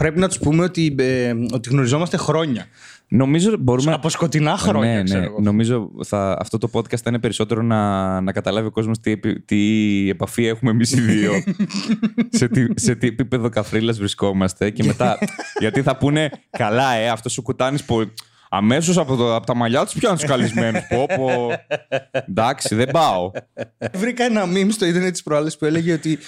πρέπει να τους πούμε ότι, ε, ότι γνωριζόμαστε χρόνια. Νομίζω μπορούμε. Από σκοτεινά χρόνια, ναι, ξέρω ναι. εγώ. Νομίζω θα, αυτό το podcast θα είναι περισσότερο να, να καταλάβει ο κόσμος τι, επι- τι επαφή έχουμε εμείς οι δύο. σε, τι, σε τι επίπεδο καφρίλας βρισκόμαστε. Και μετά. γιατί θα πούνε, καλά, ε, αυτός ο κουτάνης που. Αμέσως από, το- από τα μαλλιά τους πιάνει τους καλεσμένου. πω, πω. Εντάξει, δεν πάω. Βρήκα ένα meme στο ίντερνετ της προάλλη που έλεγε ότι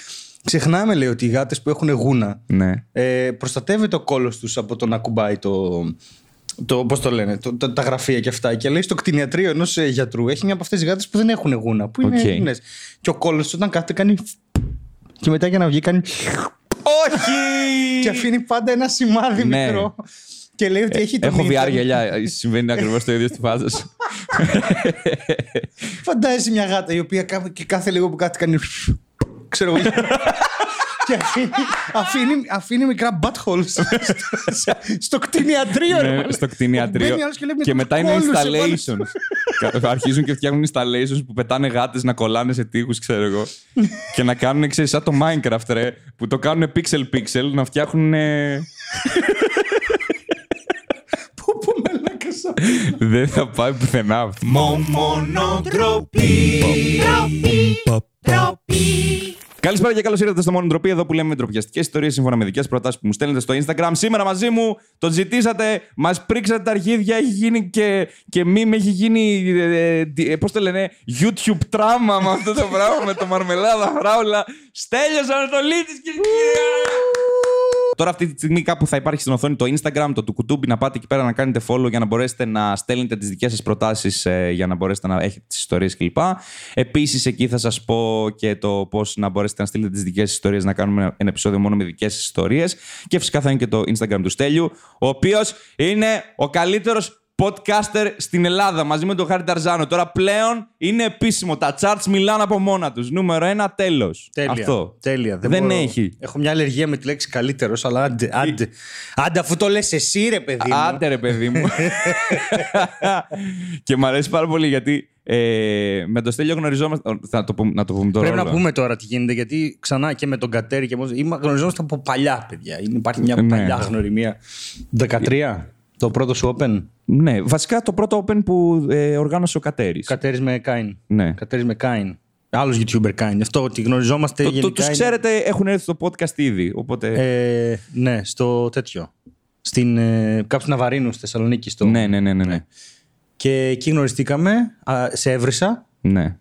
ξεχνάμε, λέει, ότι οι γάτες που έχουν γούνα ναι. ε, προστατεύεται ο κόλος τους από το να κουμπάει το. Το, πώς το λένε, το, τα, τα γραφεία και αυτά. Και λέει στο κτηνιατρίο ενός γιατρού έχει μια από αυτές τις γάτες που δεν έχουν γούνα. Που είναι Οκ. γουνές. Και ο κόλος όταν κάθεται κάνει. Και μετά για να βγει κάνει. Όχι! και αφήνει πάντα ένα σημάδι Ναι. μικρό. Και λέει ότι έχει το Έχω μύθο. VR γυαλιά. Συμβαίνει ακριβώς το ίδιο στη φάζα σου. Φαντάζεσαι μια γάτα η οποία κά- και κάθε λίγο που κάτι κάνει. Ξέρω εγώ. και αφήνει, αφήνει, αφήνει μικρά buttholes στο, στο, στο κτηνιατρίο. ρε Ναι, μαλάκα. στο κτηνιατρίο. Μπαίνει άλλος και λέει, Και «Με μετά τους είναι κόλλους επάνω installations. Κα- Αρχίζουν και φτιάχνουν installations που πετάνε γάτε να κολλάνε σε τείχου, ξέρω εγώ. και να κάνουν, ξέρεις, σαν το Minecraft, ρε, που το κάνουν pixel-pixel, να φτιάχνουν. Πού, πού, μαλάκας. Δεν θα πάει πουθενά αυτό. Καλησπέρα και καλώς ήρθατε στο Μόνο Ντροπή, εδώ που λέμε ντροπιαστικές ιστορίες σύμφωνα με δικές προτάσεις που μου στέλνετε στο Instagram. Σήμερα μαζί μου το ζητήσατε, μας πρίξατε τα αρχίδια, έχει γίνει και, και μήνυμα, έχει γίνει. Ε, Πώς το λένε, YouTube τράμα με αυτό το πράγμα, με το μαρμελάδα φράουλα. Στέλιος Ανατολίτης και Τώρα αυτή τη στιγμή κάπου θα υπάρχει στην οθόνη το Instagram, το του κουτούμπι, να πάτε εκεί πέρα να κάνετε follow για να μπορέσετε να στέλνετε τις δικές σας προτάσεις ε, για να μπορέσετε να έχετε τις ιστορίες κλπ. Επίσης εκεί θα σας πω και το πώς να μπορέσετε να στείλετε τις δικές σας ιστορίες, να κάνουμε ένα επεισόδιο μόνο με δικές σας ιστορίες. Και φυσικά θα είναι και το Instagram του Στέλιου, ο οποίος είναι ο καλύτερος podcaster στην Ελλάδα μαζί με τον Χάρη Ταρζάνο. Τώρα πλέον είναι επίσημο. Τα charts μιλάνε από μόνα τους. Νούμερο ένα, τέλος. Τέλεια. Αυτό. Τέλεια. Δεν, μπορώ. έχει. Έχω μια αλλεργία με τη λέξη καλύτερος, αλλά άντε, άντε. Άντε, αφού το λες εσύ, ρε παιδί μου. Άντε ρε παιδί μου. και μου αρέσει πάρα πολύ γιατί ε, με το Στέλιο γνωριζόμαστε. Ω, Θα το πούμε, να το πούμε τώρα. Πρέπει να όλα. πούμε τώρα τι γίνεται, γιατί ξανά και με τον Κατέρι και με... Είμα- γνωριζόμαστε από παλιά, παιδιά. Είναι- Υπάρχει μια Ναι. παλιά γνωριμία. 13, το πρώτο σου open; Ναι, βασικά το πρώτο open που ε, οργάνωσε ο Κατέρης. Κατέρι με Κάιν. Ναι. Κατέρι με Κάιν. Άλλος YouTuber Κάιν. Αυτό ότι γνωριζόμαστε Το, το, γενικά. τους είναι- ξέρετε, έχουν έρθει στο podcast ήδη. Οπότε. Ε, ναι, στο τέτοιο. Στην, ε, κάπου στην Αβαρίνου, στη Θεσσαλονίκη. Στο... ναι, ναι, ναι, ναι. ναι. Και εκεί γνωριστήκαμε, α, σε έβρισα. ναι.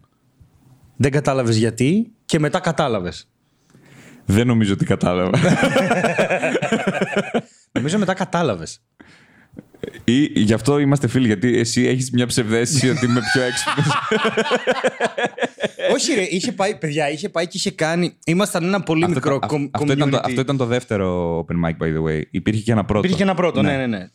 Δεν κατάλαβες γιατί και μετά κατάλαβες. Δεν νομίζω ότι κατάλαβα. Νομίζω μετά κατάλαβες. Ή γι' αυτό είμαστε φίλοι, γιατί εσύ έχεις μια ψευδέστηση ότι είμαι πιο έξυπνος. Όχι, ρε, είχε πάει, παιδιά, είχε πάει και είχε κάνει. Ήμασταν ένα πολύ αυτό, μικρό ήταν- com- αυτό, ήταν το, community. αυτό ήταν το δεύτερο open mic, by the way. Υπήρχε και ένα πρώτο. Υπήρχε και ένα πρώτο, ναι, ναι, ναι.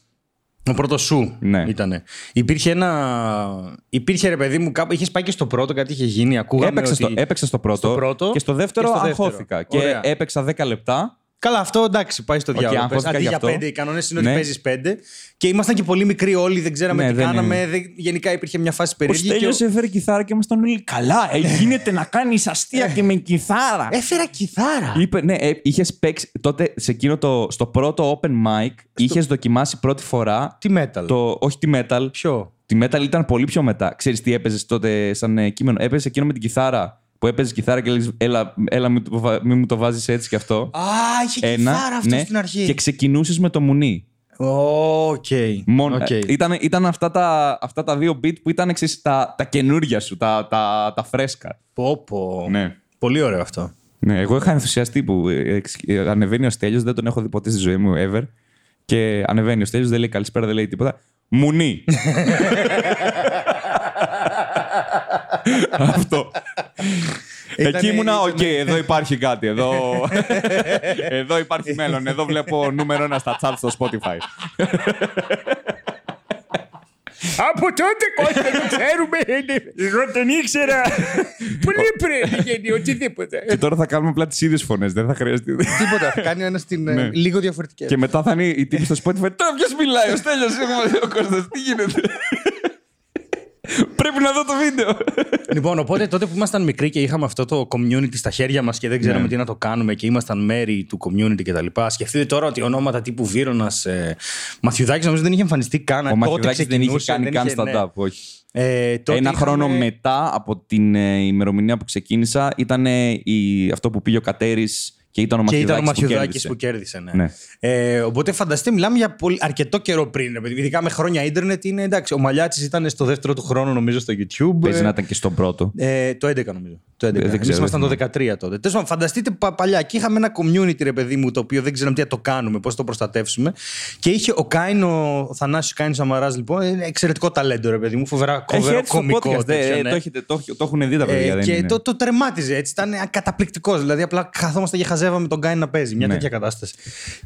Ο πρώτος σου Ναι. ήτανε. Υπήρχε ένα. Υπήρχε ρε παιδί μου, κάπου είχες πάει και στο πρώτο, κάτι είχε γίνει. Ακούγαμε. Έπαιξα, ότι... στο, έπαιξα στο, πρώτο, στο πρώτο και στο δεύτερο και στο δεύτερο. αγχώθηκα. Και Ωραία. έπαιξα 10 λεπτά. Καλά, αυτό εντάξει, πάει στο Οκ, διάλογο. αγχώθηκα Αντί γι' για αυτό. πέντε, οι κανόνες είναι ότι Ναι. παίζεις πέντε. Και ήμασταν και πολύ μικροί όλοι, δεν ξέραμε Ναι, τι δεν κάναμε. είναι. δεν- Γενικά υπήρχε μια φάση Ο περίεργη. Στέλιος και ο- έφερε κιθάρα και ήμασταν όλοι καλά. Ε, γίνεται να κάνεις αστεία και με κιθάρα. Έφερα κιθάρα. Είπε, ναι, ε, είχες παίξει τότε σε εκείνο το, στο πρώτο open mic, είχες δοκιμάσει πρώτη φορά Τι metal; το, όχι τη metal, Ποιο; Τη metal ήταν πολύ πιο μετά. Ξέρεις τι έπαιζες τότε σαν ε, κείμενο; Έπαιζες εκείνο με την κιθάρα; Που έπαιζες κιθάρα και έλεγε Έλα, έλα μην, το βα- μην μου το βάζεις έτσι κι αυτό. Α, είχε κιθάρα αυτό ναι, στην αρχή. Και ξεκινούσες με το μουνί. Οκ. Μόνο. Οκ. ε, Ήταν, ήταν αυτά, τα, αυτά τα δύο bit που ήταν ξέρεις, τα, τα καινούρια σου, τα, τα, τα φρέσκα. Πω, πω. Ναι. Πολύ ωραίο αυτό. Ναι, εγώ είχα ενθουσιαστεί που ε, εξ- ε, ανεβαίνει ο Στέλιος, δεν τον έχω δει ποτέ στη ζωή μου, ever. Και ανεβαίνει ο Στέλιος, δεν λέει καλησπέρα, δεν λέει τίποτα. Μουνί. Αυτό. Ήτανε- Εκεί ήμουνα, οκ, ήτανε- εδώ υπάρχει κάτι. Εδώ, εδώ υπάρχει μέλλον. Εδώ βλέπω νούμερο ένα στα charts στο Spotify. Από τότε Κώστα το ξέρουμε. Εγώ τον ήξερα. Πολύ πριν γίνει οτιδήποτε. Και τώρα θα κάνουμε απλά τις ίδιες φωνές. Δεν θα χρειαστεί. Τίποτα. Θα κάνει ο ένας την. Ναι. Λίγο διαφορετικές. Και μετά θα είναι η τύπη στο Spotify. Τώρα ποιος μιλάει, ο Στέλιος, εγώ, ο Κώστας, τι γίνεται; Πρέπει να δω το βίντεο. λοιπόν, οπότε τότε που ήμασταν μικροί και είχαμε αυτό το community στα χέρια μας και δεν ξέραμε Ναι. τι να το κάνουμε και ήμασταν μέρη του community κτλ. Σκεφτείτε τώρα ότι ονόματα τύπου Βίρονας, ε, Μαθιουδάκης νομίζω δεν είχε εμφανιστεί καν. Ο τότε Μαθιουδάκης δεν είχε ξεκινούσε, κάνει δεν καν είχε- ναι. stand-up, όχι. Ε, τότε Ένα είχαμε- χρόνο μετά από την ε, ημερομηνία που ξεκίνησα ήταν ε, η, αυτό που πήγε ο Κατέρης και ήταν ο Και ήταν ο Μαθιουδάκης Μαθιουδάκης που που κέρδισε. Ναι. Ναι. Ε, οπότε φανταστείτε, μιλάμε για πολύ, αρκετό καιρό πριν. ρε παιδί. Ειδικά με χρόνια ίντερνετ είναι εντάξει. Ο Μαλιάτη ήταν στο δεύτερο του χρόνο, νομίζω, στο YouTube. Παίζει Ε, να ήταν και στον πρώτο. Ε, το 11 νομίζω. Το 11. δεν Εμείς ξέρω, ήμασταν δεν το 13 τότε. Τέλος πάντων, φανταστείτε πα- παλιά. Και είχαμε ένα community, ρε παιδί μου, το οποίο δεν ξέραμε τι θα το κάνουμε, πώς το προστατεύσουμε. Και είχε ο Κάιν, ο Θανάσης Κάιν Σαμαράς, λοιπόν, είναι εξαιρετικό ταλέντο, ρε παιδί μου. Φοβερά Έχει φοβερό έρθει στο κωμικό. podcast, τέτοιο, ε, ναι. το, έχετε, το, έχ- το έχουν δει τα παιδιά. Ε, δεν και είναι. το, το τερμάτιζε έτσι. Ήταν καταπληκτικό. Δηλαδή, απλά καθόμαστε και χαζεύαμε τον Κάιν να παίζει. Μια Ναι. τέτοια κατάσταση.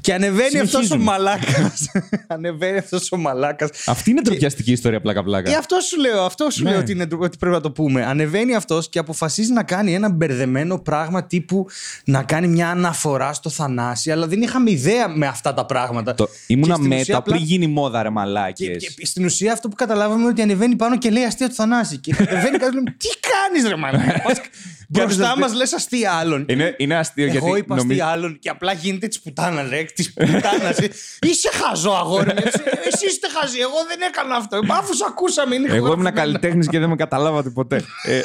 Και ανεβαίνει αυτός ο Συνεχίζουμε. μαλάκας. ανεβαίνει αυτός ο μαλάκας. Αυτή είναι τροπιαστική ιστορία πλάκα-πλάκα. Ε, αυτό σου λέω, αυτό σου Ναι. λέω ότι, είναι, ότι πρέπει να το πούμε. Ανεβαίνει αυτός και αποφασίζει να κάνει ένα μπερδεμένο πράγμα τύπου να κάνει μια αναφορά στο Θανάση, αλλά δεν είχαμε ιδέα με αυτά τα πράγματα. Το, Και ήμουνα στην ουσία μέτα απλά- πριν γίνει μόδα, ρε Και, μαλάκες. και στην ουσία αυτό που καταλάβαμε είναι ότι ανεβαίνει πάνω και λέει αστεία του Θανάση. Και κατεβαίνει κάτω και λέμε Τι κάνεις, ρε μαλάκα. Πας Μπροστά αστεία- μας λες αστεία άλλων. Είναι, είναι αστείο Εγώ γιατί είπα νομίζω- αστεία άλλων και απλά γίνεται της πουτάνας, ρε. Της πουτάνας. Είσαι χαζό, αγόρι. μου. Εσύ εσύ είστε χαζοί. Εγώ δεν έκανα αυτό. Μα Αφού σ' ακούσαμε, είναι Εγώ ήμουν ηχογραφημένο. καλλιτέχνης και δεν με καταλάβατε ποτέ. Ε,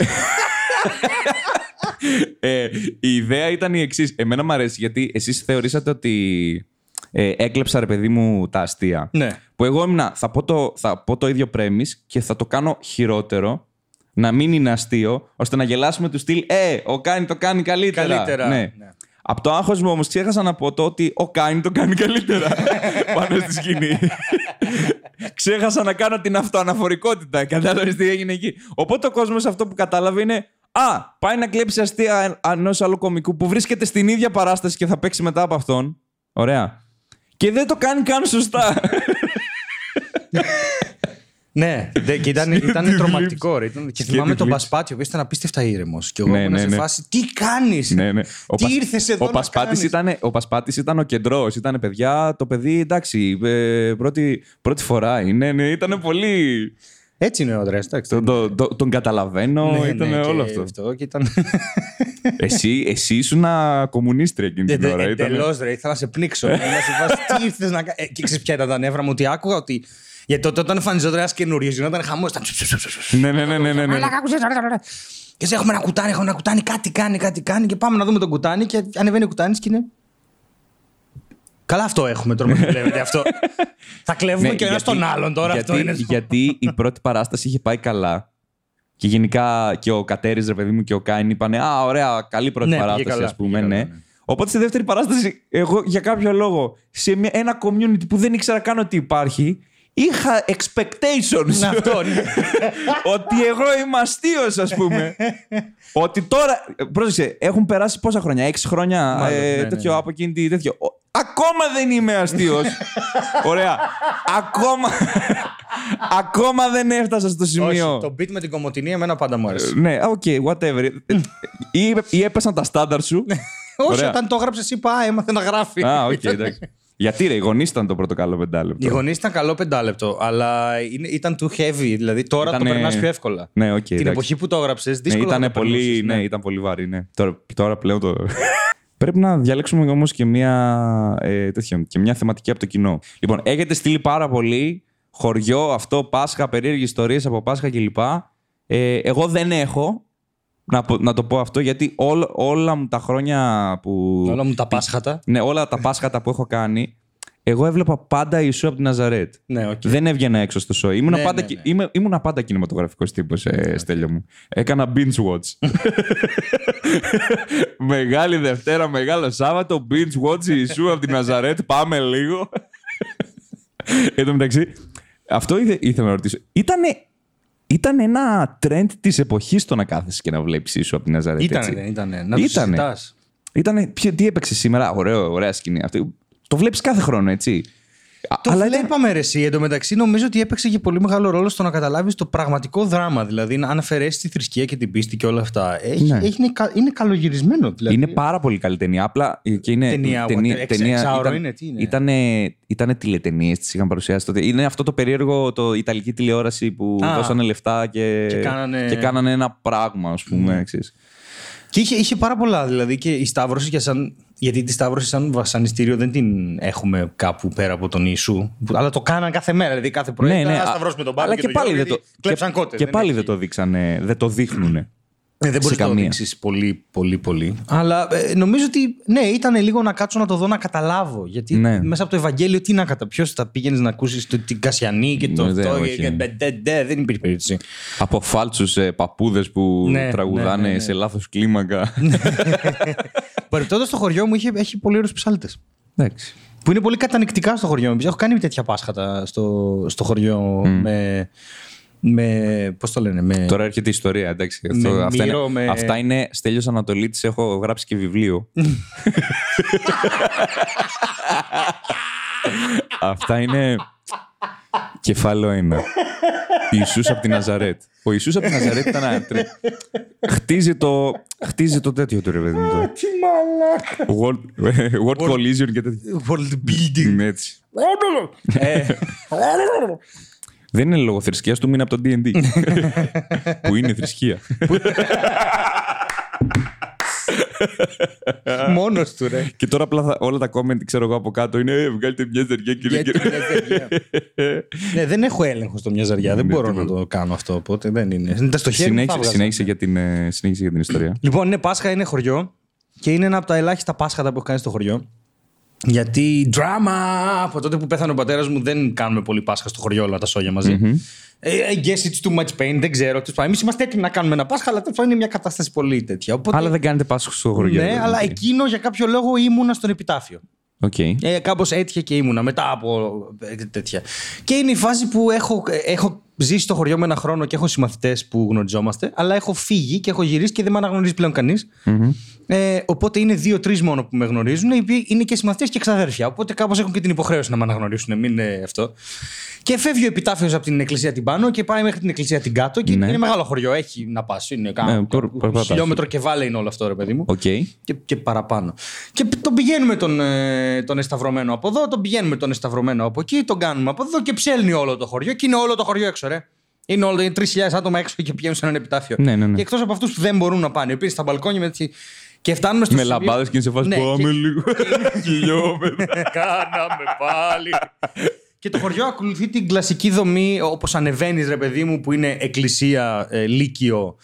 ε, η ιδέα ήταν η εξής. Εμένα μου αρέσει γιατί εσείς θεωρήσατε ότι ε, έκλεψα ρε παιδί μου τα αστεία. Ναι. Που εγώ ήμουν, θα πω το, θα πω το ίδιο premise και θα το κάνω χειρότερο. Να μην είναι αστείο, ώστε να γελάσουμε του στυλ Ε, ο Κάνι το κάνει καλύτερα. Καλύτερα, Ναι. ναι. Από το άγχος μου όμως ξέχασα να πω το ότι ο Κάνι το κάνει καλύτερα πάνω στη σκηνή. ξέχασα να κάνω την αυτοαναφορικότητα. Κατάλαβες τι έγινε εκεί. Οπότε ο κόσμος αυτό που κατάλαβε είναι Α, πάει να κλέψει αστεία ενός άλλου κομικού που βρίσκεται στην ίδια παράσταση και θα παίξει μετά από αυτόν. Ωραία. Και δεν το κάνει καν σωστά. Ναι, δε- και ήταν, ήταν τη τρομακτικό. Ρε. Ήταν, και θυμάμαι τη τον θλίψη. Πασπάτη, ο οποίος ήταν απίστευτα ήρεμος. Και εγώ Ναι, ήμουν ναι, σε ναι. φάση, τι κάνεις; ναι, ναι. Τι Πασ- ήρθες εδώ ο να Πασπάτης κάνεις; ήταν, ο Πασπάτης ήταν ο κεντρός. Ήταν παιδιά, το παιδί εντάξει. ε, πρώτη, πρώτη φορά είναι. Ναι, ήταν πολύ. Έτσι είναι ο Αντρέα. Τον, τον, τον, τον καταλαβαίνω, Ναι, ήταν ναι, όλο και αυτό. και ήταν. εσύ, εσύ ήσουν κομμουνίστρια εκείνη την ώρα. ήταν- Εντελώς, ρε. Ήθελα να σε πνίξω. Ήμουν σε φάση, τι ήρθες να κάνει. Και ξέρεις ποια ήταν τα νεύρα μου, ότι άκουγα ότι. Γιατί τότε όταν εμφανιζόταν ένας καινούριος, γινόταν χαμός. Ήταν. Ναι, ναι, ναι, ναι, ναι, ναι. Μαλάκα, άκουσες, ρε, ρε, ρε. Και έτσι έχουμε ένα κουτάνι, έχουμε ένα κουτάνι, κάτι κάνει, κάτι κάνει. Και πάμε να δούμε τον κουτάνι και ανεβαίνει ο κουτάνι και είναι. Καλά, αυτό έχουμε τώρα που βλέπετε αυτό. Θα κλέβουμε Ναι, και ο ένας γιατί- τον άλλον τώρα. γιατί, αυτό είναι. γιατί η πρώτη παράσταση είχε πάει καλά. Και γενικά και ο Κατέρης, ρε παιδί μου, και ο Κάιν είπαν Α, ωραία, καλή πρώτη Ναι, πήγε παράσταση, καλά, ας πούμε. πήγε ναι. καλά, ναι. Οπότε στη δεύτερη παράσταση, εγώ για κάποιο λόγο, σε μια, ένα community που δεν ήξερα καν ότι υπάρχει, είχα expectations. Ναι, αυτό, ναι. ότι εγώ είμαι αστείος, ας πούμε. ότι τώρα. Πρόσεξε, έχουν περάσει πόσα χρόνια, έξι χρόνια Μάλλον, ε, ναι, ναι, τέτοιο ναι. από εκείνη τη τέτοιο. Ο- Ακόμα δεν είμαι αστείος. Ωραία. Ακόμα. ακόμα δεν έφτασα στο σημείο. Όχι, το bit με την Κομοτηνή εμένα πάντα μου άρεσε. Ναι, OK, whatever. ή, ή έπεσαν τα στάνταρ σου. Όχι, ωραία. όταν το έγραψες, είπα, «Α, έμαθε να γράφει. Α, οκ, εντάξει. Γιατί ρε, οι γονείς ήταν το πρώτο καλό Οι πεντάλεπτο. γονείς ήταν καλό πεντάλεπτο, αλλά είναι, ήταν too heavy. Δηλαδή τώρα Ήτανε- το περνάς πιο εύκολα. Ναι, οκ. Την εντάξει. εποχή που το έγραψες, Ναι, δύσκολο. ήταν να το πολύ, περνούσες, ναι, ήταν πολύ βαρύ, ναι. Τώρα, τώρα πλέον το. Πρέπει να διαλέξουμε όμως και μια, ε, τέτοιο, και μια θεματική από το κοινό. Λοιπόν, έχετε στείλει πάρα πολύ χωριό, αυτό, Πάσχα, περίεργες ιστορίες από Πάσχα κλπ. Ε, εγώ δεν έχω να, πω- να το πω αυτό γιατί όλ- όλα μου τα χρόνια που. Όλα μου τα πάσχατα. Ναι, όλα τα Πάσχατα που έχω κάνει, εγώ έβλεπα πάντα Ιησού από την Ναζαρέτ. Ναι, οκ. Δεν έβγαινα έξω στο σόι. Ήμουνα, Ναι, πάντα, ναι, κι- ναι. είμαι- ήμουνα πάντα κινηματογραφικός τύπος, ε, Στέλιο μου. Έκανα binge watch. Μεγάλη Δευτέρα, μεγάλο Σάββατο, binge watch Ιησού από την Ναζαρέτ. Πάμε λίγο. Εν τω μεταξύ, αυτό ήθε- ήθελα να ρωτήσω. Ήτανε, ήταν ένα trend της εποχής το να κάθεσαι και να βλέπεις Ιησού από την Ναζαρέτ. Ήτανε, έτσι. ναι, ήτανε. Να το Ήτανε. συζητάς. Ήτανε, ποιο- τι έπαιξε σήμερα, ωραίο, ωραία σκηνή. Αυτή, το βλέπεις κάθε χρόνο, έτσι. Το Αλλά ήταν- βλέπαμε ρε εσύ. Εν τω μεταξύ νομίζω ότι έπαιξε και πολύ μεγάλο ρόλο στο να καταλάβεις το πραγματικό δράμα. Δηλαδή, αν αφαιρέσεις τη θρησκεία και την πίστη και όλα αυτά. Έχει, Ναι. έχει- είναι, κα- είναι καλογυρισμένο. Δηλαδή. Είναι πάρα πολύ καλή ταινία. Απλά ε, και είναι. Ταινία, what, εξ- εξάωρο είναι, τι είναι; Ήτανε, ήτανε τηλετενίε, τις είχαν παρουσιάσει τότε. Είναι αυτό το περίεργο, το Ιταλική τηλεόραση που Α. δώσανε λεφτά και, Και κάνανε- και κάνανε ένα πράγμα, ας πούμε. ξέρεις. Και είχε, είχε πάρα πολλά. Δηλαδή και η Σταύρωση και σαν. Γιατί τη Σταύρωση σαν βασανιστήριο δεν την έχουμε κάπου πέρα από τον Ιησού. που- Αλλά το κάναν κάθε μέρα. Δηλαδή κάθε πρωί. Ναι, ναι. «Α, α- σταυρώσουμε τον πάλι Αλλά και, πάλι δεν το. Κλέψαν και, κότες. και πάλι δεν το δείξανε, δεν το δείχνουνε. Ε, δεν μπορείς σε να το καμία. δείξεις πολύ, πολύ, πολύ. Αλλά ε, νομίζω ότι ναι, ήταν λίγο να κάτσω να το δω να καταλάβω. Γιατί Ναι. μέσα από το Ευαγγέλιο τι να κατα... Ποιος θα πήγαινες να ακούσεις την Κασιανή και το Ναι, δεν, αυτό. όχι. και- και- ντε, ντε, δεν υπήρχε περίπτωση. Από φάλτσους ε, παππούδες που Ναι, τραγουδάνε ναι, ναι, ναι. σε λάθος κλίμακα. Παρεπτόντω το χωριό μου είχε, έχει πολύ ωραίους ψάλτες. Εντάξει. Που είναι πολύ κατανικτικά στο χωριό μου. Έχω κάνει τέτοια πάσχατα στο, στο χωριό με. Με Πώ το λένε, με. Τώρα έρχεται η ιστορία, εντάξει. Με Αυτό- αυτά, Μύρο, είναι, με- αυτά είναι Στέλιος Ανατολίτης, έχω γράψει και βιβλίο. αυτά είναι κεφάλαιο ένα. Ιησούς από την Ναζαρέτ. Ο Ιησούς από την Ναζαρέτ ήταν... ένα τρε- χτίζει, το, χτίζει το τέτοιο του ρε παιδί μου. το Τι μαλάκα. Word, word collision και τέτοιο. World building. Είναι έτσι. Ε, Δεν είναι λόγω θρησκείας του, είναι από το D&D. που είναι θρησκεία. Μόνος του, ρε. Και τώρα απλά θα- όλα τα comment, ξέρω εγώ από κάτω, είναι «Ε, βγάλτε μια ζαριά κύριε Γιατί κύριε. μια ζαριά. ναι, δεν έχω έλεγχο στο μια ζαριά. Δεν Ναι, μπορώ τίποτα. να το κάνω αυτό. Οπότε δεν είναι. Είναι στο χέρι μου. θα Συνέχισε, βγάζα. συνέχισε, για την, ε, συνέχισε για την ιστορία. Λοιπόν, ναι, Πάσχα είναι χωριό και είναι ένα από τα ελάχιστα Πάσχατα που έχω κάνει στο χωριό. Γιατί drama! Από τότε που πέθανε ο πατέρας μου, δεν κάνουμε πολύ Πάσχα στο χωριό όλα τα σόγια μαζί. Ε, I guess it's too much pain, δεν ξέρω. Εμείς είμαστε έτοιμοι να κάνουμε ένα Πάσχα, αλλά τέλος πάντων είναι μια κατάσταση πολύ τέτοια. Οπότε, Αλλά δεν κάνετε Πάσχα στο χωριό. ναι, δηλαδή. αλλά εκείνο για κάποιο λόγο ήμουνα στον επιτάφιο. Οκ. Ε, Κάπως έτυχε και ήμουνα μετά από ε, τέτοια. Και είναι η φάση που έχω, ε, έχω ζήσει στο χωριό με ένα χρόνο και έχω συμμαθητές που γνωριζόμαστε, αλλά έχω φύγει και έχω γυρίσει και δεν με αναγνωρίζει πλέον κανείς. Ε, οπότε είναι δύο-τρεις μόνο που με γνωρίζουν, οι οποίοι είναι και συμμαθητές και ξαδέρφια. Οπότε κάπως έχουν και την υποχρέωση να με αναγνωρίσουν, μην είναι αυτό. Και φεύγει ο επιτάφιος από την εκκλησία την πάνω και πάει μέχρι την εκκλησία την κάτω. Και Ναι. είναι μεγάλο χωριό, έχει να πας. Είναι Ε, κάνα πορ- περπατάς. χιλιόμετρο και βάλε είναι όλο αυτό, ρε παιδί μου Οκ. και, και παραπάνω. Και τον πηγαίνουμε τον, ε, τον εσταυρωμένο από εδώ, τον πηγαίνουμε τον εσταυρωμένο από εκεί, τον κάνουμε από εδώ και ψέλνει όλο το χωριό. Και είναι όλο το χωριό έξω, ρε. Είναι όλο, είναι 3.000 άτομα έξω και πηγαίνουν σε έναν επιτάφιο. Ναι, ναι, ναι. Και εκτός από αυτούς που δεν μπορούν να πάνε, οι οποίοι στα μπαλκόνια με έτσι. Και φτάνουμε στο Με σημείο- λαμπάδες και είναι σε φάση Ναι, Πάμε και- λίγο. Χιλιόμετρα. Κάναμε πάλι. Και το χωριό ακολουθεί την κλασική δομή όπως ανεβαίνεις ρε παιδί μου που είναι εκκλησία, ε, λύκειο,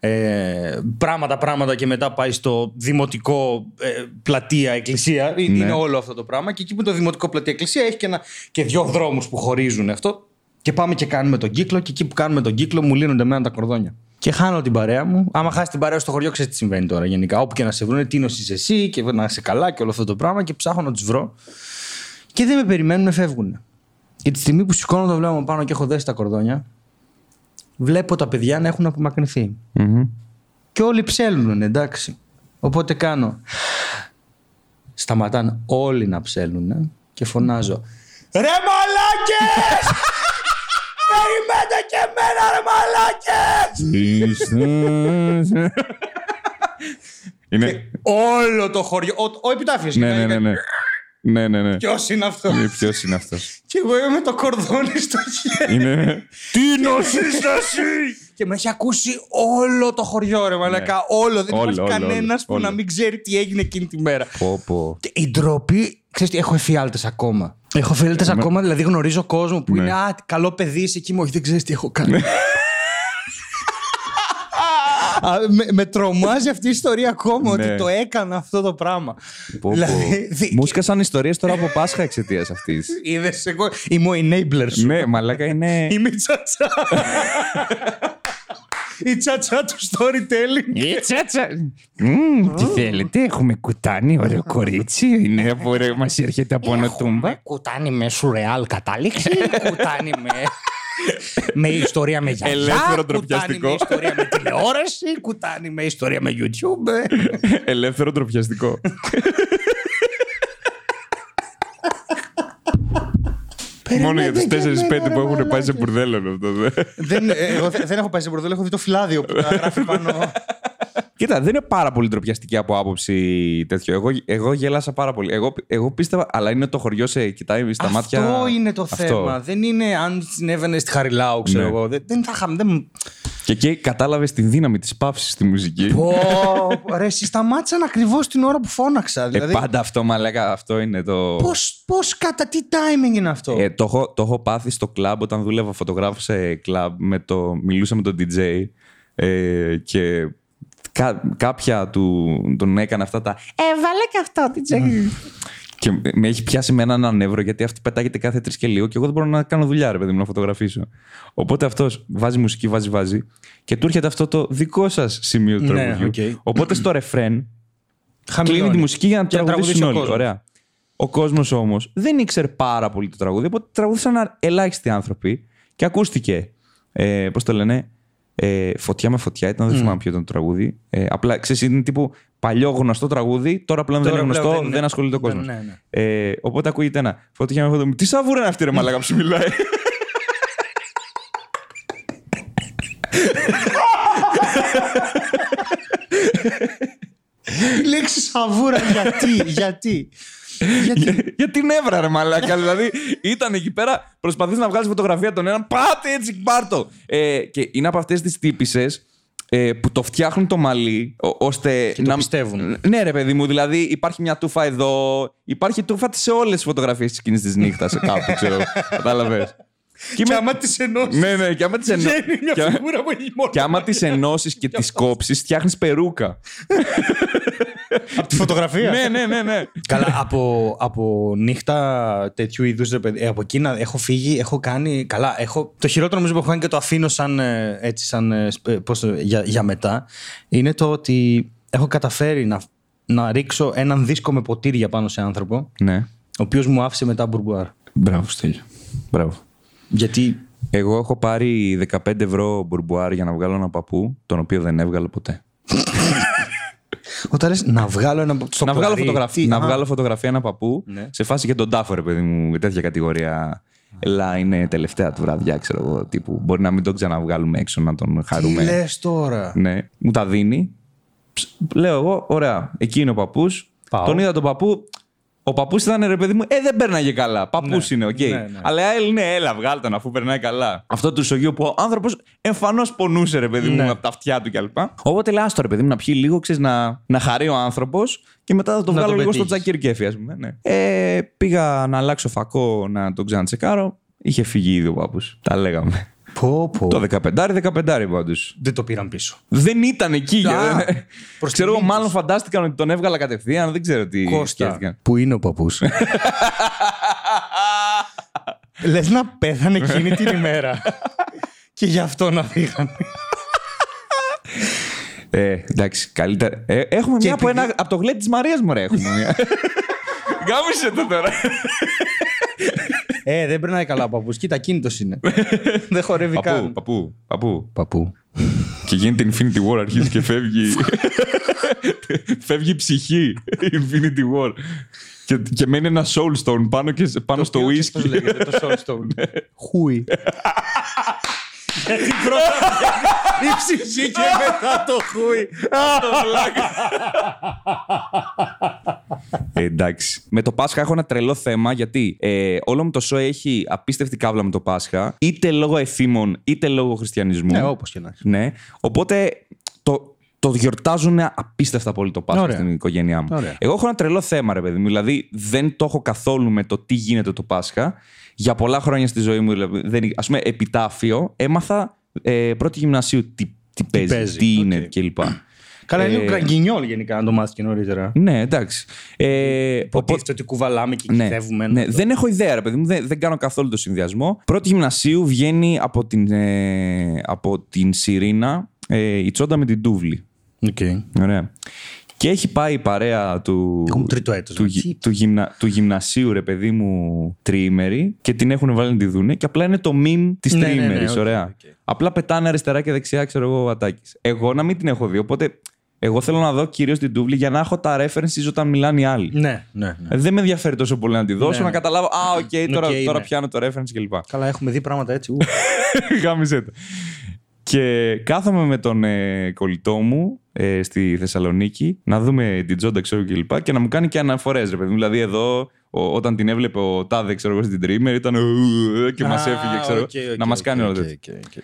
ε, πράγματα πράγματα και μετά πάει στο δημοτικό ε, πλατεία εκκλησία. Ε, Είναι Ναι. όλο αυτό το πράγμα και εκεί που είναι το δημοτικό πλατεία εκκλησία έχει και, ένα, και δύο δρόμους που χωρίζουν αυτό και πάμε και κάνουμε τον κύκλο και εκεί που κάνουμε τον κύκλο μου λύνονται εμένα τα κορδόνια. Και χάνω την παρέα μου. Άμα χάσει την παρέα σου στο χωριό, ξέρεις τι συμβαίνει τώρα γενικά. Όπου και να σε βρουν, τι είσαι εσύ και να είσαι καλά και όλο αυτό το πράγμα και ψάχνω να τους βρω. Και δεν με περιμένουν, φεύγουν. Και τη στιγμή που σηκώνω το βλέμμα πάνω και έχω δέσει τα κορδόνια, βλέπω τα παιδιά να έχουν απομακρυνθεί. Μμμ. Και όλοι ψέλνουν, εντάξει. Οπότε κάνω. Σταματάνε όλοι να ψέλνουν και φωνάζω. Ρε μαλάκες! Περιμένετε και εμένα ρε μαλάκες! Είναι. Όλο το χωριό, ο, ο επιτάφιος. Ναι, ναι, ναι. ναι. Ναι, ναι, ναι. Ποιος είναι αυτός; Ποιος είναι αυτός; Και εγώ είμαι με το κορδόνι στο χέρι. Είναι. Τι νοσείς Και με έχει ακούσει όλο το χωριό, ρε Μαλακά. Όλο. Δεν Ναι. Όλο, υπάρχει όλο, κανένας όλο, που όλο. να μην ξέρει τι έγινε εκείνη τη μέρα. Πω, πω. Και η ντροπή. Ξέρεις τι, έχω εφιάλτες ακόμα. Έχω εφιάλτες ακόμα, δηλαδή γνωρίζω κόσμο που Ναι. είναι Α, καλό παιδί, είσαι εκεί μου, όχι, δεν ξέρεις τι έχω κάνει. Α, με, με τρομάζει αυτή η ιστορία ακόμα Ναι. ότι το έκανα αυτό το πράγμα. Πω, Δηλαδή, πω. δι- Μου σκάσαν ιστορίες τώρα από Πάσχα εξαιτίας αυτής. Είδες εγώ, είμαι ο enabler σου. ναι, μαλάκα είναι. Είμαι η τσατσά. η τσατσά του storytelling. Η τσάτσα. Μμμ, Τι θέλετε, έχουμε κουτάνι, ωραίο κορίτσι. Είναι από ωραίο, μας έρχεται από νοτούμπα. Κουτάνι με σουρεάλ κατάληξη, κουτάνι με... με ιστορία με γιαγιά, Ελεύθερο κουτάνι ντροπιαστικό. με ιστορία με τηλεόραση, κουτάνι με ιστορία με YouTube. Ελεύθερο ντροπιαστικό. Μόνο για του Περιμένετε και 4-5 εμένα, που ρε έχουν πάει σε μαλάκες. μπουρδέλο είναι αυτός. δε. δεν, ε, εγώ δεν δεν έχω πάει σε μπορδέλο, έχω δει το φυλάδιο που τα γράφει πάνω. Κοίτα, δεν είναι πάρα πολύ ντροπιαστική από άποψη τέτοιο. Εγώ, εγώ γέλασα πάρα πολύ. Εγώ, εγώ πίστευα, αλλά είναι το χωριό σε κοιτάει στα μάτια. Αυτό είναι το Αυτό. θέμα. Δεν είναι αν συνέβαινε στη Χαριλάου, ξέρω Ναι. εγώ. Δεν, δεν θα είχαμε. Δεν... Και εκεί κατάλαβες τη δύναμη της παύσης στη μουσική. Πω, ρε, εσύ σταμάτησαν ακριβώς την ώρα που φώναξα. Ε, Δηλαδή, πάντα αυτό, μαλάκα, αυτό είναι το. πώς, πώς, κατά τι timing είναι αυτό; Ε, το, έχω, το έχω πάθει στο κλαμπ όταν δούλευα φωτογράφος σε κλαμπ. Με το, μιλούσα με τον DJ ε, και κα, κάποια του, τον έκανε αυτά τα. Ε, βάλε και αυτό, DJ. Και με έχει πιάσει με έναν ανέβρο γιατί αυτή πετάγεται κάθε τρεις και λίγο και εγώ δεν μπορώ να κάνω δουλειά, ρε παιδί μου, να φωτογραφίσω. Οπότε αυτός βάζει μουσική, βάζει, βάζει και του έρχεται αυτό το δικό σας σημείο του Ναι, τραγουδιού. οκ. Οπότε στο ρεφρέν Χαμηλώνει. κλείνει τη μουσική για να Για να τραγουδήσουν τραγουδήσει ο όλοι. κόσμος. Ωραία. Ο κόσμος όμως δεν ήξερε πάρα πολύ το τραγούδι, οπότε τραγούδησαν ελάχιστοι άνθρωποι και ακούστηκε. Ε, Πώς το λένε, ε, Φωτιά με φωτιά ήταν, δεν θυμάμαι ποιο ήταν το τραγούδι. Ε, απλά ξέρεις, είναι τύπου παλιό γνωστό τραγούδι, τώρα πλέον δεν Τώρα είναι πλέον γνωστό, δεν δεν, είναι. ασχολείται ο Ναι, κόσμος. ναι, ναι. Ε, οπότε ακούγεται ένα Φωτιά με φωτιά. Τι σαβούρα είναι αυτή, ρε Μαλάκα που σου μιλάει; Η λέξη σαβούρα, γιατί, γιατί; Γιατί; Για την έβρα, ρε Μαλάκα. δηλαδή ήταν εκεί πέρα, προσπαθείς να βγάλεις φωτογραφία τον έναν, πάτε έτσι, πάρτο. Ε, και είναι από αυτές τις τύπησες ε, που το φτιάχνουν το μαλλί, ο- ώστε Και το πιστεύουν. Ναι, ρε παιδί μου, δηλαδή υπάρχει μια τούφα εδώ, υπάρχει τούφα σε όλες τις φωτογραφίες της εκείνη της νύχτας, κάπου, ξέρω. Κατάλαβες. Και άμα τις ενώσει. Ναι, ναι, και άμα τις ενώσει. Βγαίνει μια φιγούρα που έχει μόνο. Και άμα τις ενώσεις και τις κόψεις, φτιάχνεις περούκα. Από τη φωτογραφία. ναι, ναι, ναι, ναι. Καλά, από, από νύχτα τέτοιου είδους. Από εκείνα έχω φύγει, έχω κάνει. Καλά, έχω, το χειρότερο νομίζω που έχω κάνει και το αφήνω σαν. ε, Έτσι, σαν ε, σπ- πώς το- για, για μετά. Είναι το ότι έχω καταφέρει να, να ρίξω έναν δίσκο με ποτήρια πάνω σε άνθρωπο, ναι. ο οποίος μου άφησε μετά μπουρμπουάρ. Μπράβο, Στέλιο. Μπράβο. Γιατί. Εγώ έχω πάρει 15 ευρώ μπουρμπουάρ για να βγάλω ένα παππού, τον οποίο δεν έβγαλα ποτέ. Όταν λες να βγάλω ένα. Στο να, βγάλω πλαρί, φωτογραφία, τι, να α, βγάλω φωτογραφία ένα παππού Ναι. σε φάση και τον τάφο, ρε παιδί μου, τέτοια κατηγορία. Ελά, είναι τελευταία του βραδιά, ξέρω εγώ. Τύπου. Μπορεί να μην τον ξαναβγάλουμε έξω, να τον Τι χαρούμε. λες τώρα; Ναι, μου τα δίνει. Ψ, Λέω εγώ, ωραία, εκεί είναι ο παππούς. Πάω. Τον είδα τον παππού. Ο παππούς ήταν ρε παιδί μου, ε, δεν περνάγε καλά. Παππούς Ναι, είναι, οκ. ναι, ναι. Αλλά η άλλη είναι, έλα, βγάλ τον αφού περνάει καλά. Αυτό του σογείου που ο άνθρωπος εμφανώς πονούσε, ρε παιδί μου, Ναι. από τα αυτιά του κλπ. Οπότε λέω, άστο ρε παιδί μου, να πιει λίγο, ξέρεις, να, να χαρεί ο άνθρωπος και μετά θα το Να βγάλω το λίγο στο πετύχεις. τζακίρ κέφι, ας πούμε. Ναι. Ε, πήγα να αλλάξω φακό να τον ξανατσεκάρω. Είχε φύγει ήδη ο παππούς. Τα λέγαμε. Πω, πω. Το 15-15 πάντω. Δεν το πήραν πίσω. Δεν ήταν εκεί. Α, δεν- προς ξέρω εγώ, τιμή μάλλον τους. φαντάστηκαν ότι τον έβγαλα κατευθείαν. Δεν ξέρω τι Κώστα, σκέφτηκαν. που είναι ο παππούς; Λες να πέθανε εκείνη την ημέρα. και γι' αυτό να φύγανε. Ε, εντάξει, καλύτερα. Ε, έχουμε Και μια από, επειδή- ένα, από το γλέντι της Μαρίας μου, ρε. Έχουμε μια. Γάμισε το τώρα. Ε, δεν περνάει καλά ο παππούς. Κοίτα, κίνητος είναι. δεν χορεύει παππού, καν. παππού, παππού. Παππού. Και γίνεται Infinity War, αρχίζει και φεύγει. φεύγει η ψυχή. Infinity War. Και, και μένει ένα Soulstone πάνω, και, πάνω στο Ποιο- πώς whisky. λέγεται, το Soulstone; Χούι. Γιατί πρώτα βγαίνει η ψυχή και μετά το χούι. Ε, εντάξει. Με το Πάσχα έχω ένα τρελό θέμα γιατί ε, όλο μου το σόι έχει απίστευτη κάβλα με το Πάσχα, είτε λόγω εθίμων είτε λόγω χριστιανισμού. Ναι, όπως και να έχει. Ναι. Οπότε το, το γιορτάζουν απίστευτα πολύ το Πάσχα Ωραία. στην οικογένειά μου. Ωραία. Εγώ έχω ένα τρελό θέμα, ρε παιδί μου. Δηλαδή δεν το έχω καθόλου με το τι γίνεται το Πάσχα. Για πολλά χρόνια στη ζωή μου, δηλαδή, δεν, ας πούμε, επιτάφιο, έμαθα ε, πρώτη γυμνασίου τι, τι παίζει, παίζει, τι είναι οκ. κλπ. Καλά, είναι Ε, γκραν γκινιόλ γενικά, να το μάθεις και νωρίτερα. Ναι, εντάξει. Ε, οπότε- Υποτίθεται ότι κουβαλάμε και ναι, κηδεύουμε. ναι, δεν έχω ιδέα, ρε παιδί μου. Δεν, δεν κάνω καθόλου το συνδυασμό. Πρώτη γυμνασίου βγαίνει από την, ε, από την Σειρήνα ε, η τσόντα με την Τούβλη. Okay. Ωραία. Και έχει πάει η παρέα του, Εγώ ήμουν τρίτο έτος, του, ρε. γυ- του, γυμνα, του γυμνασίου, ρε παιδί μου, τριήμερη και την έχουν βάλει να τη δούνε και απλά είναι το meme της Ναι, ναι, ναι, τριήμερης. οκ, ωραία. οκ. Απλά πετάνε αριστερά και δεξιά, ξέρω εγώ, ο Ατάκης. Εγώ να μην την έχω δει, οπότε Εγώ θέλω να δω κυρίως την τούβλη για να έχω τα references όταν μιλάνε οι άλλοι. Ναι, ναι, ναι. Ε, Δεν με ενδιαφέρει τόσο πολύ να τη δω όσο, Ναι, να ναι. καταλάβω. Α, οκ, τώρα, Οκ, τώρα ναι. πιάνω το reference κλπ. Καλά, έχουμε δει πράγματα έτσι. ου. Γάμησέ το. Και κάθομαι με τον ε, κολλητό μου ε, στη Θεσσαλονίκη να δούμε την τσόντα, ξέρω και λοιπά, και να μου κάνει και αναφορές, ρε παιδί μου. Δηλαδή, εδώ, ο- όταν την έβλεπε ο Τάδε, ξέρω εγώ, στην τριήμερη, ήταν. «Ου, και μας Α, έφυγε, ξέρω. OK, OK, να μα οκ, κάνει όλο οκ, τέτοιο. OK, OK.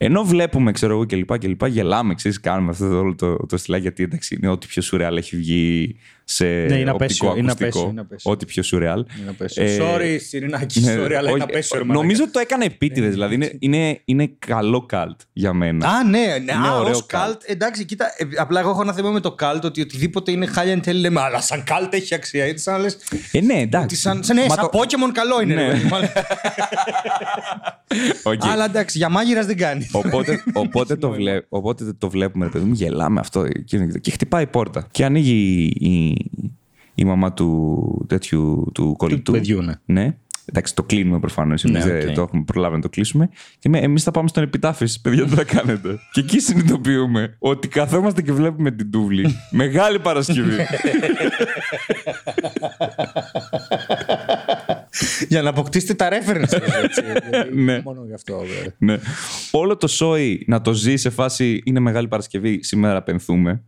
Ενώ βλέπουμε, ξέρω εγώ και λοιπά και λοιπά, γελάμε, ξέρεις, κάνουμε αυτό το, όλο το, το στυλάκι, γιατί εντάξει, είναι ό,τι πιο σουρεάλ έχει βγει σε Ναι, είναι οπτικό απέσιο, είναι ακουστικό. απέσιο, είναι απέσιο. Ό,τι πιο σουρεάλ. Είναι απέσιο. Ε, Sorry, Σιρινάκη, ναι, sorry, αλλά όχι, είναι απέσιο. ρε Νομίζω μαλάκα. ότι το έκανε επίτηδες. δηλαδή είναι, είναι, είναι καλό καλτ για μένα. Α, ναι, ναι. Είναι Α, ωραίο ως καλτ. Εντάξει, κοίτα, ε, απλά εγώ έχω ένα θέμα με το καλτ ότι οτιδήποτε είναι high and tell λέμε, αλλά σαν καλτ έχει αξία. Είναι σαν να λες, Ε, ναι, ότι εντάξει. σαν, σαν, ναι, Μα σαν το- Pokemon καλό είναι. Ναι. ρε παιδί μου, αλλά- Οκ. Αλλά εντάξει, για μάγειρας δεν κάνει. Οπότε, οπότε, το βλέ, οπότε το βλέπουμε, ρε παιδί μου, γελάμε αυτό. Και, και χτυπάει η πόρτα. Και ανοίγει η, η, η μαμά του τέτοιου του κολλητού. παιδιού, ναι. ναι. Εντάξει, το κλείνουμε προφανώς. Εμείς Ναι, δεν οκ. το έχουμε προλάβει να το κλείσουμε. Και εμείς θα πάμε στον επιτάφιο. Εσείς, παιδιά, τι θα κάνετε. και εκεί συνειδητοποιούμε ότι καθόμαστε και βλέπουμε την τούβλη. Μεγάλη Παρασκευή. για να αποκτήσετε τα references. έτσι. Δηλαδή, Ναι. Μόνο γι' αυτό. βέβαια. ναι. Όλο το σόι να το ζει σε φάση είναι Μεγάλη Παρασκευή. Σήμερα πενθούμε.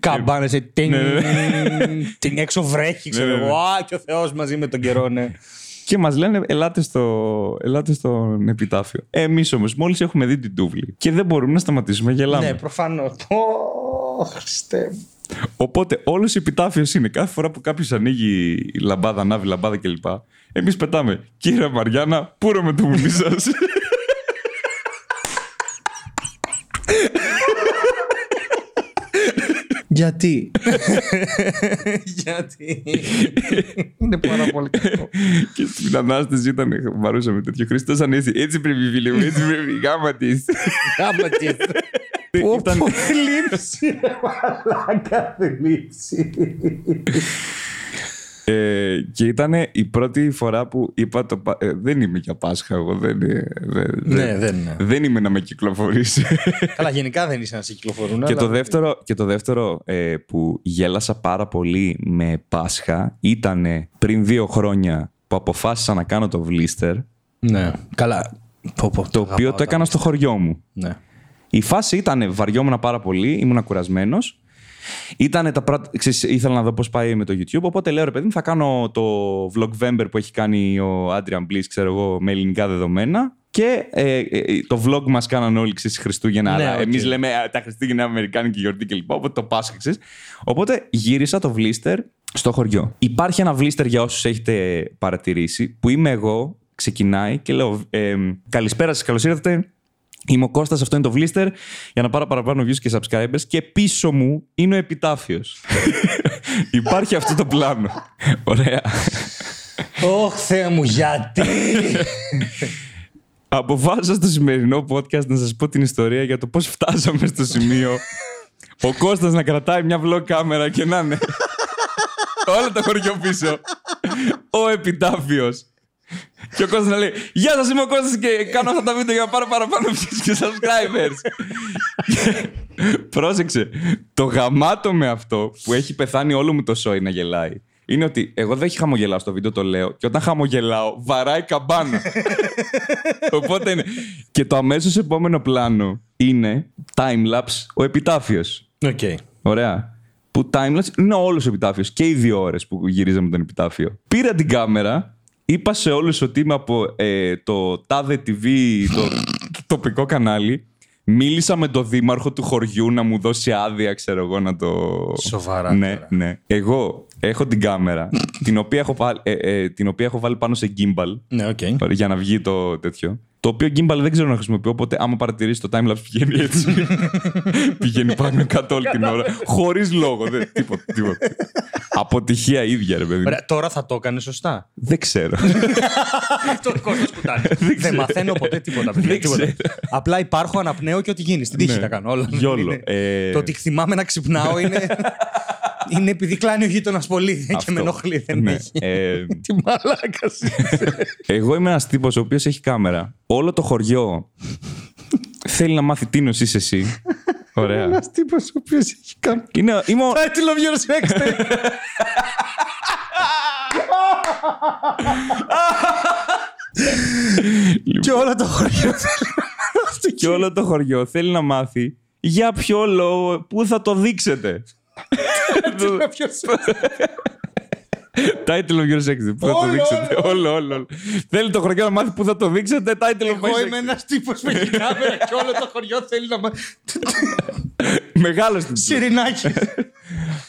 Καμπάνε σε τίνγκ, Ναι, ναι. τίνγκ, έξω βρέχει, ξέρω Ναι, ναι, ναι. εγώ. Α, και ο Θεός μαζί με τον καιρό, ναι. Και μας λένε, ελάτε, στο, ελάτε στον επιτάφιο. Εμείς όμως, μόλις έχουμε δει την τούβλη και δεν μπορούμε να σταματήσουμε, γελάμε. Ναι, προφανώς. Χριστέ μου. Οπότε όλος ο επιτάφιος είναι κάθε φορά που κάποιος ανοίγει η λαμπάδα, ανάβει λαμπάδα κλπ. Εμείς πετάμε. Κύριε Μαριάννα, πούρο με το μουνί σας; Γιατί; Γιατί; Είναι πάρα πολύ κακό. και στην ανάσταση ήταν βαρούσα με τέτοιο Χριστός Ανέστη. Έτσι πρέπει, φίλε μου, έτσι πρέπει. Γάμα της. Γάμα τι. Πω Ήταν- πω θλίψη. ρε Μαλάκα θλίψη. Ε, και ήταν η πρώτη φορά που είπα το. πα- ε, δεν είμαι για Πάσχα, εγώ δεν, ε, δεν, Ναι, δεν είναι. δεν είμαι να με κυκλοφορήσει. Καλά, γενικά δεν είσαι να σε κυκλοφορούν. και, αλλά- το δεύτερο, και το δεύτερο ε, που γέλασα πάρα πολύ με Πάσχα ήταν πριν δύο χρόνια που αποφάσισα να κάνω το Βλίστερ, Ναι. Καλά. Πω, πω, το οποίο αγαπάω το τα έκανα στο χωριό μου. Ναι. Η φάση ήταν, βαριόμουν πάρα πολύ, ήμουν κουρασμένος. Ήτανε τα πρώτα, ξέρεις, ήθελα να δω πώς πάει με το YouTube. Οπότε λέω ρε παιδί μου, θα κάνω το Vlogvember που έχει κάνει ο Adrian Bliss, ξέρω εγώ, με ελληνικά δεδομένα. Και ε, ε, το vlog μας κάναν όλοι ξέρεις, Χριστούγεννα. Ναι, αλλά οκ. εμεί λέμε «Α, τα Χριστούγεννα Αμερικάνικη γιορτή κλπ. Οπότε το Πάσχα, ξέρεις. Οπότε γύρισα το Vleaster στο χωριό. Υπάρχει ένα Vleaster για όσους έχετε παρατηρήσει, που είμαι εγώ, ξεκινάει και λέω ε, Καλησπέρα σας, καλώς ήρθατε. Είμαι ο Κώστας, αυτό είναι το Vlister, για να πάρω παραπάνω views και subscribers και πίσω μου είναι ο επιτάφιος. Υπάρχει αυτό το πλάνο. Ωραία. Ωχ, Θεέ μου, γιατί; Αποφάσισα στο σημερινό podcast να σας πω την ιστορία για το πώς φτάσαμε στο σημείο ο Κώστας να κρατάει μια vlog κάμερα και να είναι όλο το χωριό πίσω. Ο επιτάφιος. Και ο Κώστας να λέει Γεια σας είμαι ο Κώστας και κάνω αυτά τα βίντεο για να πάρω παραπάνω views και subscribers. Και Πρόσεξε. Το γαμάτο με αυτό που έχει πεθάνει όλο μου το σόι να γελάει είναι ότι εγώ δεν χαμογελάω στο βίντεο, το λέω. Και όταν χαμογελάω, βαράει καμπάνα. Οπότε είναι. Και το αμέσως επόμενο πλάνο είναι timelapse ο επιτάφιος. Οκ. Ωραία. Που timelapse είναι όλος ο επιτάφιος και οι δύο ώρες που γυρίζαμε τον επιτάφιο. Πήρα την κάμερα, είπα σε όλους ότι είμαι από ε, το τάδε TV, το, το τοπικό κανάλι. Μίλησα με τον δήμαρχο του χωριού να μου δώσει άδεια, ξέρω εγώ, να το. Σοβαρά Ναι, τώρα. ναι. Εγώ έχω την κάμερα, την, οποία έχω βάλει, ε, ε, την οποία έχω βάλει πάνω σε gimbal Ναι, οκ. για να βγει το τέτοιο. Το οποίο gimbal δεν ξέρω να χρησιμοποιώ, οπότε άμα παρατηρήσει το timelapse πηγαίνει έτσι. πηγαίνει πάνω κάτω όλη την ώρα. Χωρίς λόγο. Δεν, τίποτα, τίποτα. Αποτυχία ίδια, ρε παιδί. μου. Ωραία, τώρα θα το έκανε σωστά. Δεν ξέρω. Το κόσμο σκουτάνει. Δεν μαθαίνω ποτέ τίποτα. παιδιά, Δεν τίποτα. ξέρω. Απλά υπάρχω, αναπνέω και ό,τι γίνει. Στην τύχη Ναι. τα κάνω όλα. Γιόλο. Είναι- Ε, Το ότι θυμάμαι να ξυπνάω είναι. είναι επειδή κλάνει ο γείτονας πολύ και αυτό. με ενοχλεί. Δεν Ναι. έχει. Ε, Τι μαλάκας εγώ είμαι ένας τύπος ο οποίος έχει κάμερα. Όλο το χωριό θέλει να μάθει τι νοσείς εσύ. Ωραία. Ένα τύπος ο οποίος έχει κάνει. Είναι, είμαι ο... Title of your sex tape. Και όλο το χωριό θέλει. και όλο το χωριό θέλει να μάθει για ποιο λόγο, πού θα το δείξετε. να ποιος Title of your sex, πού θα το Όλο, δείξετε; Όλο, όλο, όλο. Θέλει το χωριό να μάθει πού θα το δείξετε; Title of my Εγώ sex. είμαι ένας τύπος με την κάμερα και όλο το χωριό θέλει να μάθει. Μεγάλος στην Σιρινάκι.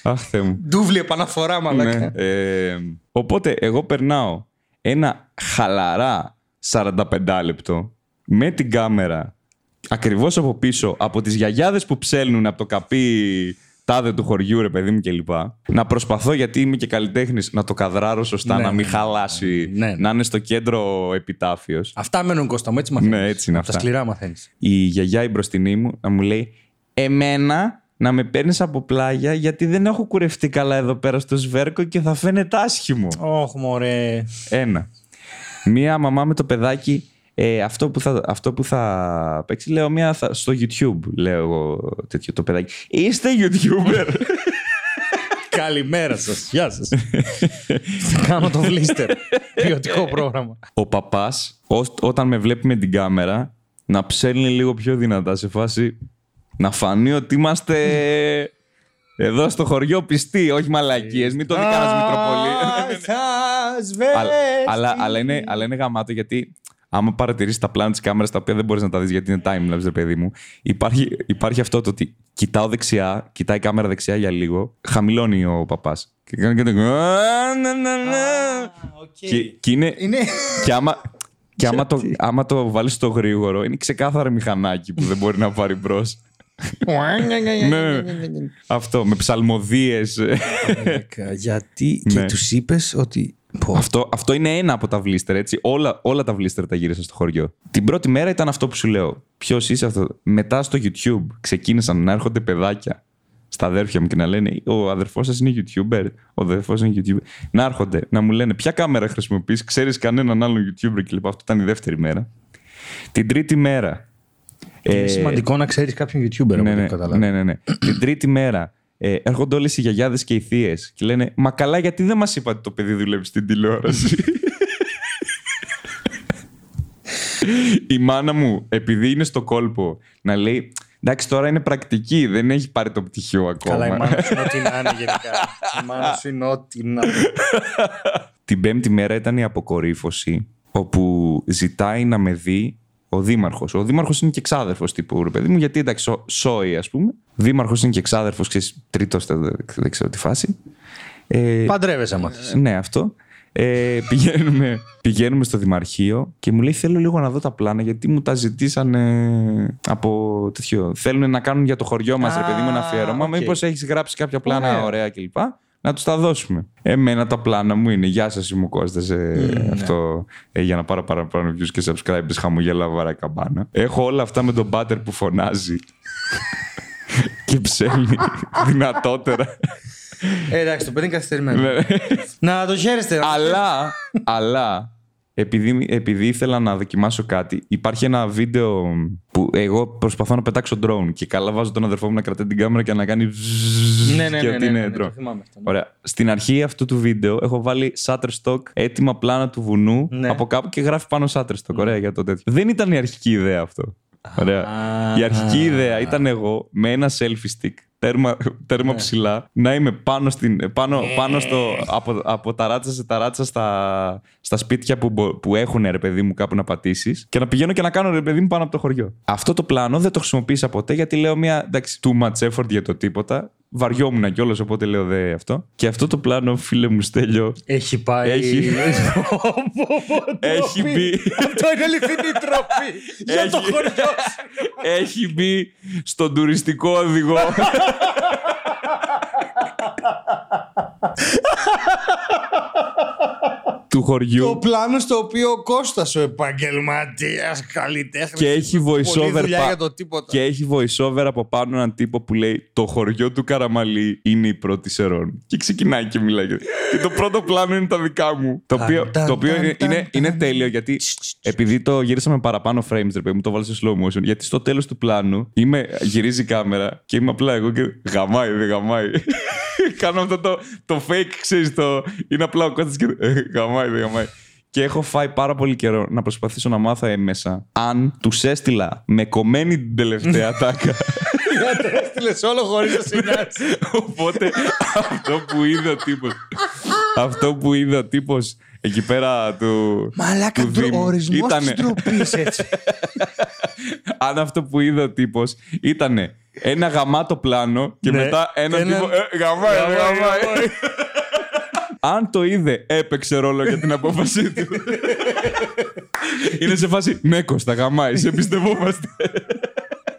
Αχ, Θεέ μου. Ντούβλη επαναφορά, μαλάκα. Ναι. Ε, οπότε εγώ περνάω ένα χαλαρά 45 λεπτό με την κάμερα ακριβώς από πίσω από τις γιαγιάδες που ψέλνουν από το καπί τάδε του χωριού ρε παιδί μου κλπ. Να προσπαθώ γιατί είμαι και καλλιτέχνης να το καδράρω σωστά, Ναι, να μην ναι, χαλάσει, ναι, ναι. να είναι στο κέντρο επιτάφιος. Αυτά μένουν κοστό μου, έτσι μαθαίνεις. Ναι, έτσι είναι Από Τα αυτά. σκληρά μαθαίνεις. Η γιαγιά η μπροστινή μου να μου λέει Εμένα να με παίρνεις από πλάγια γιατί δεν έχω κουρευτεί καλά εδώ πέρα στο σβέρκο και θα φαίνεται άσχημο. Όχι, μωρέ. Ένα. Μία μαμά με το παιδάκι. Ε, αυτό, που θα, αυτό που θα παίξει, λέω μία θα- στο YouTube. Λέω εγώ τέτοιο το παιδάκι. Είστε YouTuber. Καλημέρα σας. Γεια σας. Κάνω το βλίστερ. Ποιοτικό πρόγραμμα. Ο παπάς, όταν με βλέπει με την κάμερα, να ψέλνει λίγο πιο δυνατά σε φάση να φανεί ότι είμαστε εδώ στο χωριό πιστοί, όχι μαλακίες. Μην το δει κανένας Μητροπολί. Αλλά, αλλά, αλλά, είναι, αλλά είναι γαμάτο γιατί άμα παρατηρήσεις τα πλάνα της κάμερας τα οποία δεν μπορείς να τα δεις γιατί είναι timelapse, ρε παιδί μου, υπάρχει, υπάρχει αυτό το ότι κοιτάω δεξιά, κοιτάει η κάμερα δεξιά για λίγο, χαμηλώνει ο παπάς. Και κάνει και το. «Α, να, να, να». Και, και είναι. Είναι. Και άμα, και άμα το, άμα το βάλεις στο γρήγορο, είναι ξεκάθαρα μηχανάκι που δεν μπορεί να πάρει μπρος. Ναι, αυτό με ψαλμοδίες. Γιατί και Ναι. τους είπες ότι. Πω, Αυτό, αυτό είναι ένα από τα βλίστερ, έτσι. Όλα, όλα τα βλίστερ τα γύρισα στο χωριό. Την πρώτη μέρα ήταν αυτό που σου λέω. Ποιος είσαι αυτό; Μετά στο YouTube ξεκίνησαν να έρχονται παιδάκια στα αδέρφια μου και να λένε Ο αδερφός σας είναι YouTuber. Ο αδερφός είναι YouTuber. Να έρχονται να μου λένε Ποια κάμερα χρησιμοποιείς, ξέρεις κανέναν άλλον YouTuber κλπ. Αυτό ήταν η δεύτερη μέρα. Την τρίτη μέρα. Είναι ε, σημαντικό να ξέρεις κάποιον YouTuber, από ναι, ό,τι ναι, καταλάβω. ναι, ναι, ναι. Την τρίτη μέρα ε, έρχονται όλες οι γιαγιάδες και οι θείες και λένε Μα καλά, γιατί δεν μας είπατε το παιδί δουλεύει στην τηλεόραση; η μάνα μου, επειδή είναι στο κόλπο, να λέει Εντάξει, τώρα είναι πρακτική, δεν έχει πάρει το πτυχίο ακόμα. Καλά, η μάνα σου είναι ό,τι να είναι γενικά. Η μάνα σου είναι ό,τι να είναι. Την πέμπτη μέρα ήταν η αποκορύφωση, όπου ζητάει να με δει ο δήμαρχος. Ο δήμαρχος είναι και εξάδερφος τύπου, ρε παιδί μου, γιατί εντάξει, σο- σόι, ας πούμε. Δήμαρχος είναι και εξάδερφος, ξέρεις, τρίτος, δεν, δεν ξέρω τι φάση. Ε, Παντρεύεσαι, άμα θες. ναι, αυτό. Ε, πηγαίνουμε, πηγαίνουμε στο Δημαρχείο και μου λέει: Θέλω λίγο να δω τα πλάνα γιατί μου τα ζητήσανε από τέτοιο. Θέλουν να κάνουν για το χωριό μας, ρε παιδί μου, ένα αφιέρωμα. οκ. Μήπως έχεις γράψει κάποια πλάνα Ωραία. ωραία κλπ. Να τους τα δώσουμε. Εμένα τα πλάνα μου είναι Γεια σας, είμαι ο Κώστας, ε, Αυτό ε, για να πάρω παραπάνω views και subscribers. Χαμογέλα βαρά καμπάνα. Έχω όλα αυτά με τον πάτερ που φωνάζει. και ψέλνει δυνατότερα. Ε, εντάξει, το παιδί είναι καθυστερημένο. Ναι. Να το χαίρεστε. αλλά, αλλά επειδή, επειδή ήθελα να δοκιμάσω κάτι, υπάρχει ένα βίντεο που εγώ προσπαθώ να πετάξω drone και καλά βάζω τον αδερφό μου να κρατάει την κάμερα και να κάνει ζζζζ Ναι, ναι, και ναι, ότι ναι, ναι, είναι ναι, drone. το θυμάμαι αυτό, ναι. Ωραία. Στην αρχή αυτού του βίντεο έχω βάλει Shutterstock, έτοιμα πλάνα του βουνού Ναι. από κάπου και γράφει πάνω Shutterstock. Ωραία για το τέτοιο. Δεν ήταν η αρχική ιδέα αυτό. Ωραία. Α. Η αρχική ιδέα ήταν εγώ με ένα selfie stick τέρμα, τέρμα Ναι. ψηλά να είμαι πάνω, στην, πάνω, πάνω στο, από, από ταράτσα σε ταράτσα στα, στα σπίτια που, μπο- που έχουν ρε παιδί μου κάπου να πατήσεις και να πηγαίνω και να κάνω ρε παιδί μου πάνω από το χωριό. Αυτό το πλάνο δεν το χρησιμοποίησα ποτέ γιατί λέω μια εντάξει, too much effort για το τίποτα. Βαριόμουν κιόλας, οπότε λέω δε αυτό. Και αυτό το πλάνο, φίλε μου Στέλιο, Έχει πάει. Έχει. Πω, πω, πω, Έχει τροπή. μπει. Αυτό είναι αληθινή τροπή. Για το Έχει. χωριό σου. έχει μπει στον τουριστικό οδηγό. του χωριού. Το πλάνο στο οποίο ο Κώστας ο επαγγελματίας καλλιτέχνης. Και έχει voice-over δουλειά πα- για το τίποτα. Και έχει voice-over από πάνω έναν τύπο που λέει Το χωριό του Καραμαλή είναι η πρώτη σερών. Και ξεκινάει και μιλάει. Και το πρώτο πλάνο είναι τα δικά μου. Το οποίο, ταν, το οποίο ταν, είναι, ταν, είναι, ταν. είναι τέλειο γιατί επειδή το γύρισαμε παραπάνω frames, ρε παιδί μου, το βάλω σε slow motion. Γιατί στο τέλος του πλάνου είμαι, γυρίζει η κάμερα και είμαι απλά εγώ και γαμάει, δεν γαμάει. Κάνω αυτό το, το fake, ξέρεις το. Είναι απλά ο Κώστας και ε, γαμάει, δεν γαμάει. Και έχω φάει πάρα πολύ καιρό να προσπαθήσω να μάθω έμεσα αν τους έστειλα με κομμένη την τελευταία τάκα. Το έστειλες όλο χωρίς να σε νοιάζει. Οπότε αυτό που είδε ο τύπος Αυτό που είδε ο τύπος εκεί πέρα του. Μαλάκα, του Δήμου ο ορισμός ήτανε- της ντροπής έτσι. Αν αυτό που είδε ο τύπος ήταν ένα γαμάτο πλάνο και Ναι. μετά ένα Ένα- τύπο. Ε, γαμάει, Γαμάει, γαμάει. γαμάει. Αν το είδε, έπαιξε ρόλο για την απόφασή του. Είναι σε φάση. Ναι, Κώστα, γαμάει, σε εμπιστευόμαστε.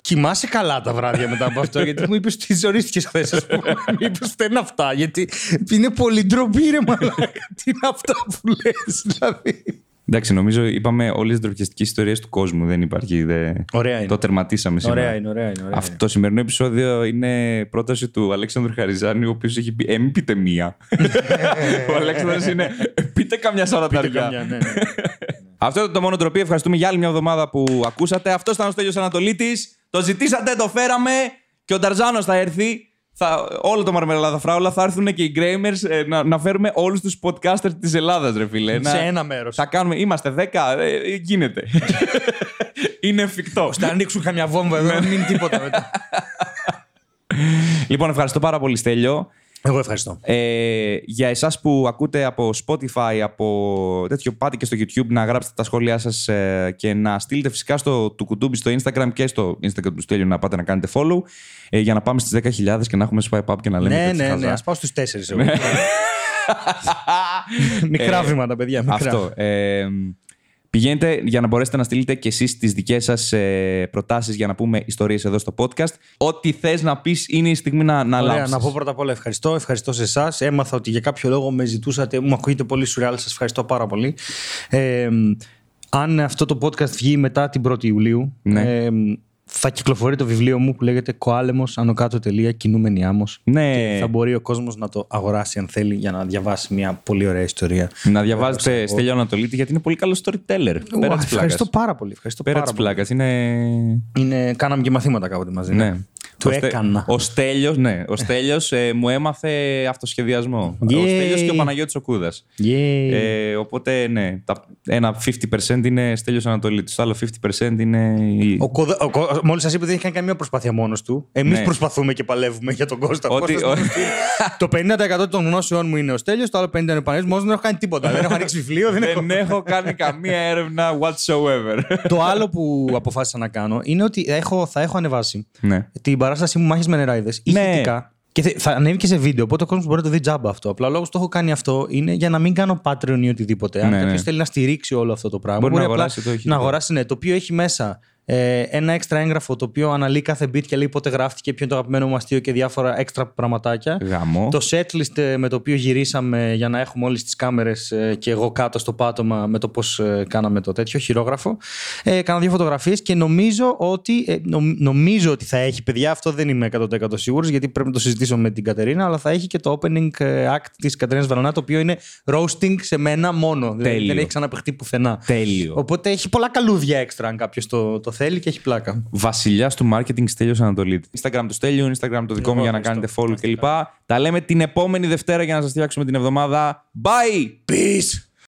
Κοιμάσαι καλά τα βράδια μετά από αυτό, γιατί μου είπες ότι ζορίστηκες χθες. Μου είπες φταίνουν αυτά, γιατί είναι πολύ ντροπή, ρε μαλάκα. Τι είναι αυτά που λες, δηλαδή. Εντάξει, νομίζω είπαμε όλες τις ντροπιαστικές ιστορίες του κόσμου. Δεν υπάρχει. Δε... Ωραία είναι. Το τερματίσαμε σήμερα. Ωραία είναι, ωραία είναι. Ωραία Αυτό το σημερινό επεισόδιο είναι πρόταση του Αλέξανδρου Χαριζάνη, ο οποίος έχει πει: Ε, μην πείτε μία. ο Αλέξανδρος είναι: «Ε, Πείτε καμιά είναι. σαραταριά. Καμιά, ναι, ναι. Αυτό ήταν το μόνο τροπή. Ευχαριστούμε για άλλη μια εβδομάδα που ακούσατε. Αυτός ήταν ο Στέλιος Ανατολίτης. Το ζητήσατε, το φέραμε. Και ο Νταρζάνος θα έρθει. Θα, όλο το Μαρμελάδα Φράουλα θα έρθουν και οι Γκρέιμερς ε, να, να φέρουμε όλους τους podcasters της Ελλάδας, ρε φίλε. Να- Σε ένα μέρος. Θα κάνουμε, είμαστε 10, ε, γίνεται. Είναι εφικτό. Θα ανοίξουν καμιά βόμβα εδώ, να μην μείνει τίποτα μετά. λοιπόν, ευχαριστώ πάρα πολύ, Στέλιο. Εγώ ευχαριστώ. Ε, για εσάς που ακούτε από Spotify, από τέτοιο, πάτε και στο YouTube να γράψετε τα σχόλιά σας ε, και να στείλετε φυσικά στο του κουτούμπι στο Instagram και στο Instagram του Στέλιου να πάτε να κάνετε follow ε, για να πάμε στις 10.000 και να έχουμε swipe up και να λέμε Ναι, τέτοια ναι, χαζά. ναι. Α πάω στους τέσσερις. Μικρά βήματα, παιδιά. Μικρά. Αυτό. Ε, πηγαίνετε για να μπορέσετε να στείλετε και εσείς τις δικές σας ε, προτάσεις για να πούμε ιστορίες εδώ στο podcast. Ό,τι θες να πεις είναι η στιγμή να, να Ωραία, λάμψεις. να πω πρώτα απ' όλα ευχαριστώ. Ευχαριστώ σε εσάς. Έμαθα ότι για κάποιο λόγο με ζητούσατε. Μου ακούγεται πολύ σουρεάλ. Σας ευχαριστώ πάρα πολύ. Ε, αν αυτό το podcast βγει μετά την 1η Ιουλίου, Ναι. ε, θα κυκλοφορεί το βιβλίο μου που λέγεται Κοάλεμος άνω κάτω τελεία κινούμενη άμμος. Ναι. Θα μπορεί ο κόσμος να το αγοράσει αν θέλει για να διαβάσει μια πολύ ωραία ιστορία. Να διαβάζετε Στέλιο Ανατολίτη γιατί είναι πολύ καλό storyteller. Πέρα Ουα, της πλάκας. ευχαριστώ πάρα πολύ. Ευχαριστώ Πέρα πάρα της πολύ. πλάκας. Είναι. Είναι, κάναμε και μαθήματα κάποτε μαζί. Ναι. Του Ο Στε- έκανα. Ο Στέλιος, ναι. Ο Στέλιος ε, μου έμαθε αυτοσχεδιασμό. Ο Yay. Στέλιος και ο Παναγιώτης ο Κούδας. Yeah. Ε, οπότε, ναι. Τα, ένα 50% είναι Στέλιος Ανατολίτης. Το άλλο 50% είναι. Η... Ο Κοδα... ο Κο... Μόλις σας είπε ότι δεν έχει κάνει καμία προσπάθεια μόνος του. Εμείς Ναι. προσπαθούμε και παλεύουμε για τον Κώστα. Ο Ότι- Κώστας ο- μας στείλει. το 50% των γνώσεών μου είναι ο Στέλιος, το άλλο 50% είναι ο Παναγιώτης. Μόνος δεν έχω κάνει τίποτα. δεν έχω ανοίξει βιβλίο. Δεν έχω... Δεν έχω κάνει καμία έρευνα whatsoever. το άλλο που αποφάσισα να κάνω είναι ότι έχω, θα έχω ανεβάσει ναι. την παράστασή μου Μάχε με νεράιδες Ναι. ηχητικά. Και θε- θα ανέβει και σε βίντεο, οπότε ο κόσμος μπορεί να το δει τζάμπα αυτό. Απλά ο λόγος που το έχω κάνει αυτό είναι για να μην κάνω Patreon ή οτιδήποτε. Αν Ναι, κάποιος ναι. θέλει να στηρίξει όλο αυτό το πράγμα, Μπορεί να απλά αγοράσει το ηχητικό. να αγοράσει ναι, το οποίο έχει μέσα ε, ένα έξτρα έγγραφο το οποίο αναλύει κάθε beat και λέει πότε γράφτηκε, ποιο είναι το αγαπημένο μου αστείο και διάφορα έξτρα πραγματάκια. Γαμό. Το setlist ε, με το οποίο γυρίσαμε για να έχουμε όλες τις κάμερες ε, και εγώ κάτω στο πάτωμα με το πώς ε, κάναμε το τέτοιο χειρόγραφο. Ε, κάνα δύο φωτογραφίες και νομίζω ότι, ε, νομ- νομίζω ότι θα έχει, παιδιά, αυτό δεν είμαι 100% σίγουρος γιατί πρέπει να το συζητήσω με την Κατερίνα, αλλά θα έχει και το opening ε, act της Κατερίνας Βαλανά το οποίο είναι roasting σε μένα μόνο. Δηλαδή Τέλειο. δεν έχει ξαναπαιχτεί πουθενά. Τέλειο. Οπότε έχει πολλά καλούδια έξτρα αν κάποιος το, το θέλει και έχει πλάκα. Βασιλιά του marketing Στέλιος Ανατολίτη. Instagram του Στέλιου, Instagram το δικό μου Εγώ για να ευχαριστώ. κάνετε follow κλπ. Τα λέμε την επόμενη Δευτέρα για να σας φτιάξουμε την εβδομάδα. Bye! Peace!